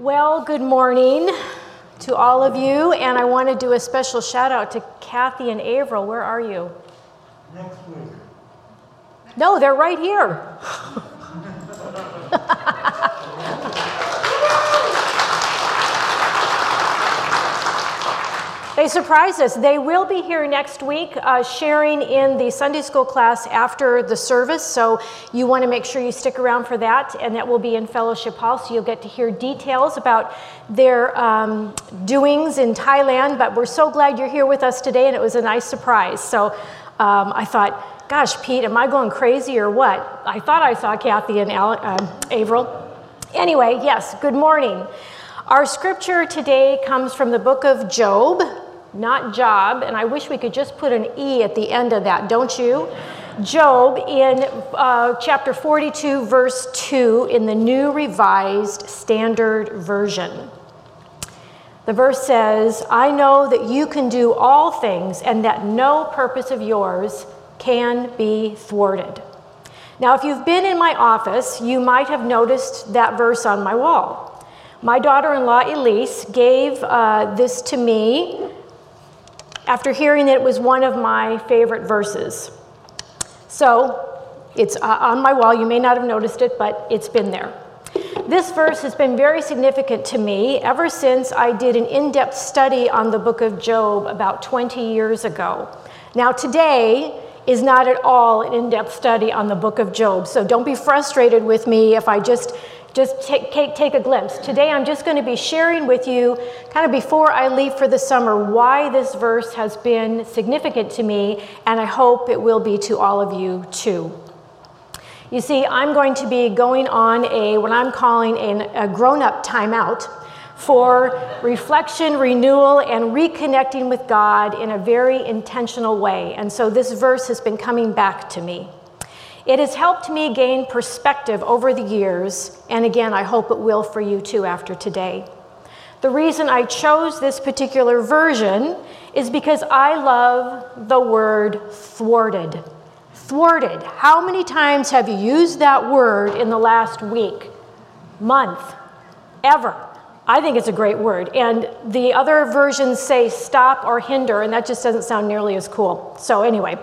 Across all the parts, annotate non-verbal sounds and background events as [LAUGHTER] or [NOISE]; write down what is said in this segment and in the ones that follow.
Well, good morning to all of you, and I want to do a special shout out to Kathy and Averill. Where are you? Next week. No, they're right here. [LAUGHS] They surprised us. They will be here next week uh, sharing in the Sunday school class after the service. So you want to make sure you stick around for that. And that will be in Fellowship Hall. So you'll get to hear details about their um, doings in Thailand. But we're so glad you're here with us today. And it was a nice surprise. So um, I thought, gosh, Pete, am I going crazy or what? I thought I saw Kathy and Al- uh, Averill. Anyway, yes, good morning. Our scripture today comes from the book of Job, not Job, and I wish we could just put an E at the end of that, don't you? Job in uh, chapter 42, verse 2, in the New Revised Standard Version. The verse says, I know that you can do all things and that no purpose of yours can be thwarted. Now, if you've been in my office, you might have noticed that verse on my wall. My daughter in law, Elise, gave uh, this to me after hearing that it was one of my favorite verses. So it's uh, on my wall. You may not have noticed it, but it's been there. This verse has been very significant to me ever since I did an in depth study on the book of Job about 20 years ago. Now, today is not at all an in depth study on the book of Job, so don't be frustrated with me if I just just take, take, a glimpse. Today, I'm just going to be sharing with you, kind of before I leave for the summer, why this verse has been significant to me, and I hope it will be to all of you too. You see, I'm going to be going on a, what I'm calling a, a grown up timeout for reflection, renewal, and reconnecting with God in a very intentional way. And so this verse has been coming back to me. It has helped me gain perspective over the years, and again, I hope it will for you too after today. The reason I chose this particular version is because I love the word thwarted. Thwarted. How many times have you used that word in the last week, month, ever? I think it's a great word. And the other versions say stop or hinder, and that just doesn't sound nearly as cool. So, anyway.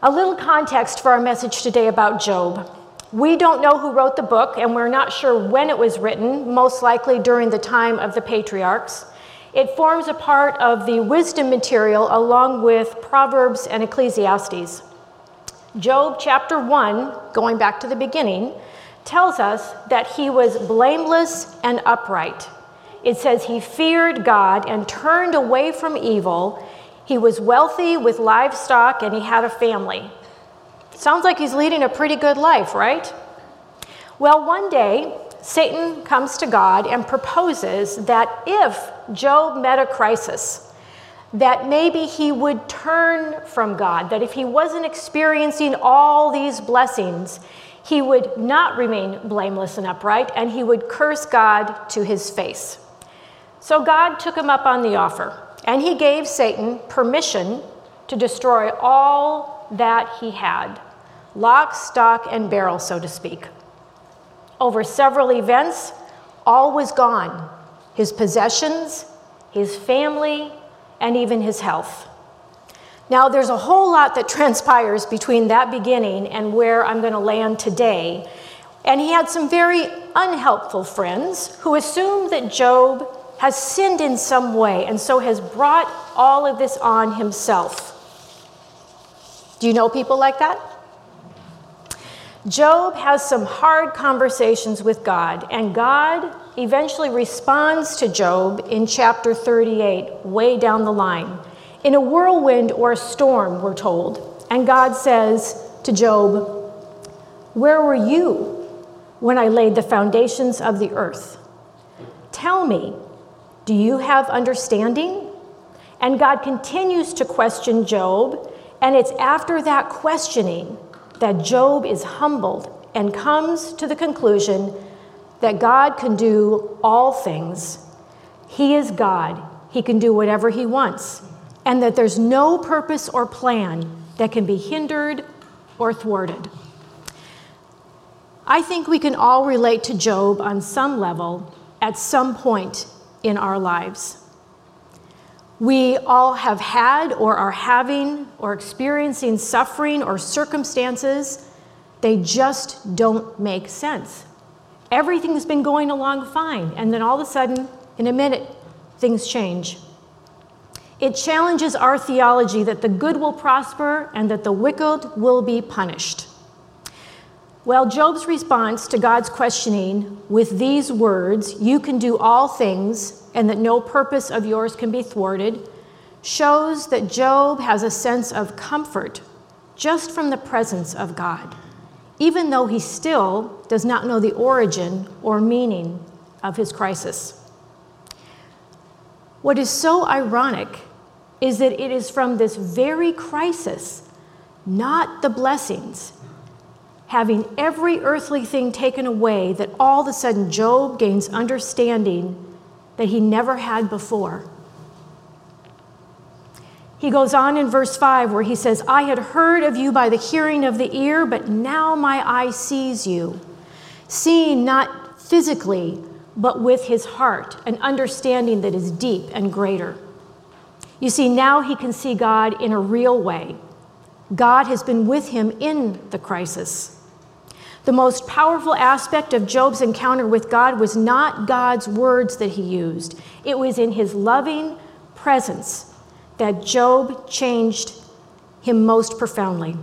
A little context for our message today about Job. We don't know who wrote the book, and we're not sure when it was written, most likely during the time of the patriarchs. It forms a part of the wisdom material along with Proverbs and Ecclesiastes. Job chapter 1, going back to the beginning, tells us that he was blameless and upright. It says he feared God and turned away from evil he was wealthy with livestock and he had a family. Sounds like he's leading a pretty good life, right? Well, one day, Satan comes to God and proposes that if Job met a crisis, that maybe he would turn from God, that if he wasn't experiencing all these blessings, he would not remain blameless and upright, and he would curse God to his face. So God took him up on the offer. And he gave Satan permission to destroy all that he had lock, stock, and barrel, so to speak. Over several events, all was gone his possessions, his family, and even his health. Now, there's a whole lot that transpires between that beginning and where I'm going to land today. And he had some very unhelpful friends who assumed that Job has sinned in some way and so has brought all of this on himself. Do you know people like that? Job has some hard conversations with God, and God eventually responds to Job in chapter 38, way down the line. In a whirlwind or a storm, we're told. And God says to Job, Where were you when I laid the foundations of the earth? Tell me, do you have understanding? And God continues to question Job, and it's after that questioning that Job is humbled and comes to the conclusion that God can do all things. He is God, He can do whatever He wants, and that there's no purpose or plan that can be hindered or thwarted. I think we can all relate to Job on some level at some point in our lives. We all have had or are having or experiencing suffering or circumstances. They just don't make sense. Everything's been going along fine, and then all of a sudden, in a minute, things change. It challenges our theology that the good will prosper and that the wicked will be punished. Well, Job's response to God's questioning with these words, you can do all things, and that no purpose of yours can be thwarted, shows that Job has a sense of comfort just from the presence of God, even though he still does not know the origin or meaning of his crisis. What is so ironic is that it is from this very crisis, not the blessings, having every earthly thing taken away, that all of a sudden Job gains understanding that he never had before. He goes on in verse 5 where he says, I had heard of you by the hearing of the ear, but now my eye sees you. Seeing not physically, but with his heart, an understanding that is deep and greater. You see, now he can see God in a real way. God has been with him in the crisis. The most powerful aspect of Job's encounter with God was not God's words that he used, it was in his loving presence that Job changed him most profoundly.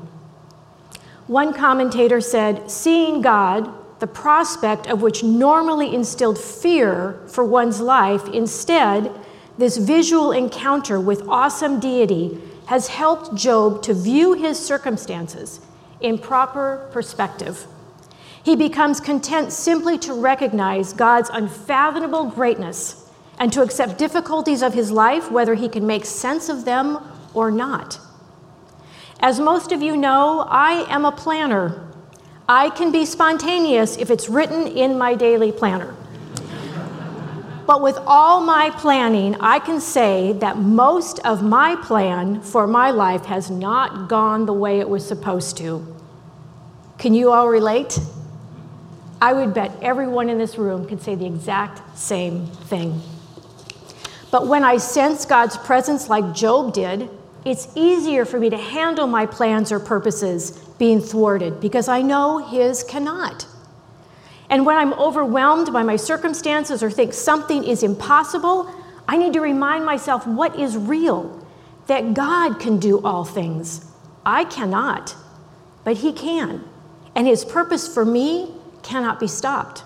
One commentator said, Seeing God, the prospect of which normally instilled fear for one's life, instead, this visual encounter with awesome deity has helped Job to view his circumstances in proper perspective. He becomes content simply to recognize God's unfathomable greatness and to accept difficulties of his life, whether he can make sense of them or not. As most of you know, I am a planner. I can be spontaneous if it's written in my daily planner. But with all my planning, I can say that most of my plan for my life has not gone the way it was supposed to. Can you all relate? I would bet everyone in this room could say the exact same thing. But when I sense God's presence like Job did, it's easier for me to handle my plans or purposes being thwarted because I know His cannot. And when I'm overwhelmed by my circumstances or think something is impossible, I need to remind myself what is real that God can do all things. I cannot, but He can. And His purpose for me cannot be stopped.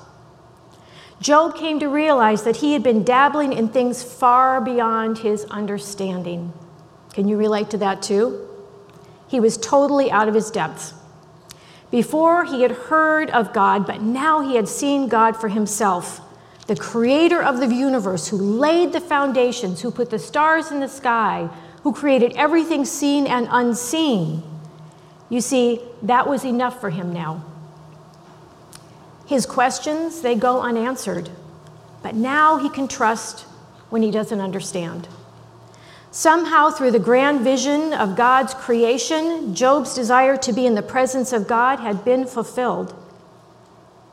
Job came to realize that he had been dabbling in things far beyond his understanding. Can you relate to that too? He was totally out of his depths. Before, he had heard of God, but now he had seen God for himself, the creator of the universe, who laid the foundations, who put the stars in the sky, who created everything seen and unseen. You see, that was enough for him now. His questions, they go unanswered. But now he can trust when he doesn't understand. Somehow, through the grand vision of God's creation, Job's desire to be in the presence of God had been fulfilled.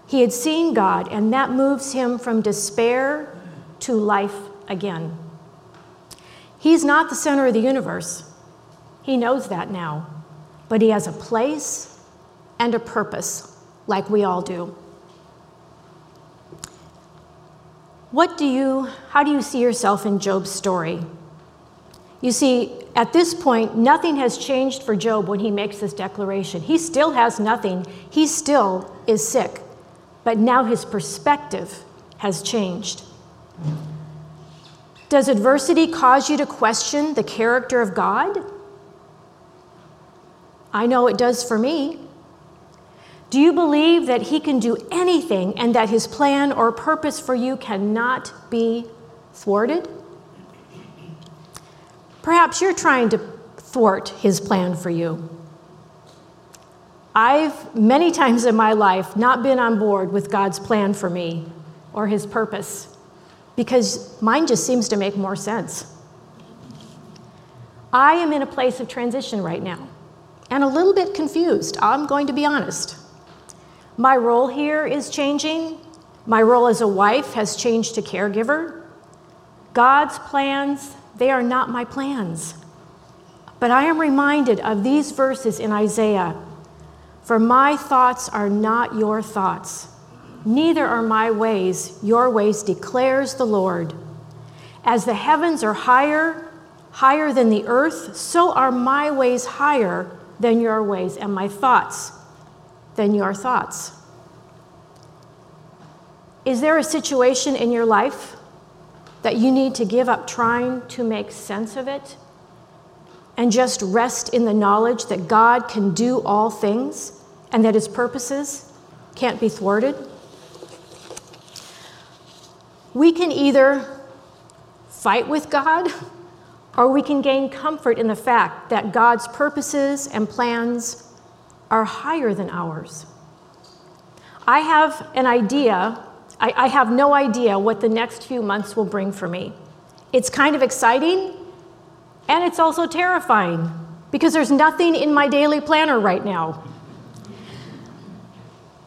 He had seen God, and that moves him from despair to life again. He's not the center of the universe. He knows that now. But he has a place and a purpose, like we all do. What do you, how do you see yourself in Job's story? You see, at this point, nothing has changed for Job when he makes this declaration. He still has nothing, he still is sick, but now his perspective has changed. Does adversity cause you to question the character of God? I know it does for me. Do you believe that He can do anything and that His plan or purpose for you cannot be thwarted? Perhaps you're trying to thwart His plan for you. I've many times in my life not been on board with God's plan for me or His purpose because mine just seems to make more sense. I am in a place of transition right now and a little bit confused. I'm going to be honest. My role here is changing, My role as a wife has changed to caregiver. God's plans, they are not my plans. But I am reminded of these verses in Isaiah For my thoughts are not your thoughts, neither are my ways your ways, declares the Lord. As the heavens are higher, higher than the earth, so are my ways higher than your ways, and my thoughts than your thoughts. Is there a situation in your life that you need to give up trying to make sense of it and just rest in the knowledge that God can do all things and that his purposes can't be thwarted? We can either fight with God or we can gain comfort in the fact that God's purposes and plans are higher than ours. I have an idea I, I have no idea what the next few months will bring for me. It's kind of exciting and it's also terrifying because there's nothing in my daily planner right now.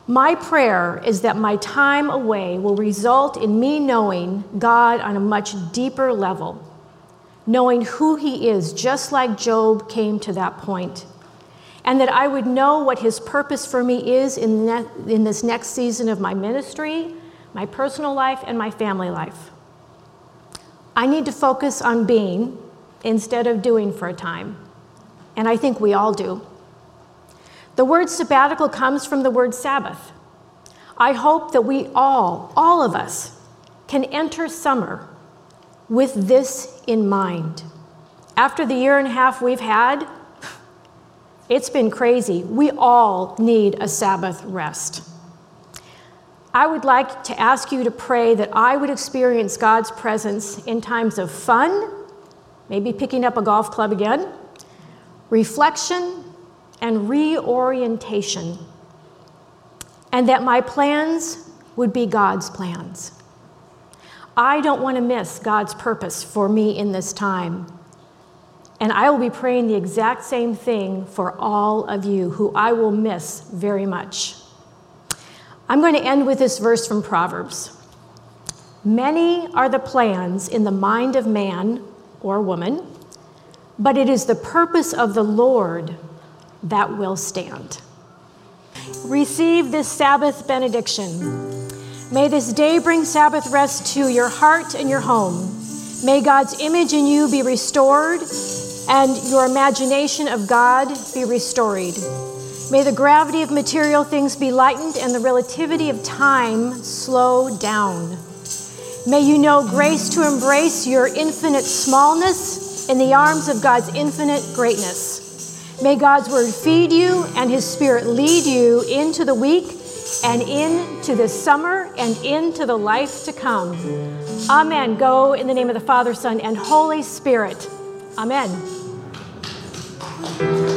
My prayer is that my time away will result in me knowing God on a much deeper level, knowing who He is, just like Job came to that point, and that I would know what His purpose for me is in, ne- in this next season of my ministry my personal life, and my family life. I need to focus on being instead of doing for a time. And I think we all do. The word sabbatical comes from the word Sabbath. I hope that we all, all of us, can enter summer with this in mind. After the year and a half we've had, it's been crazy. We all need a Sabbath rest. I would like to ask you to pray that I would experience God's presence in times of fun, maybe picking up a golf club again, reflection, and reorientation, and that my plans would be God's plans. I don't want to miss God's purpose for me in this time. And I will be praying the exact same thing for all of you who I will miss very much. I'm going to end with this verse from Proverbs. Many are the plans in the mind of man or woman, but it is the purpose of the Lord that will stand. Receive this Sabbath benediction. May this day bring Sabbath rest to your heart and your home. May God's image in you be restored and your imagination of God be restored. May the gravity of material things be lightened and the relativity of time slow down. May you know grace to embrace your infinite smallness in the arms of God's infinite greatness. May God's word feed you and his spirit lead you into the week and into the summer and into the life to come. Amen. Go in the name of the Father, Son, and Holy Spirit. Amen.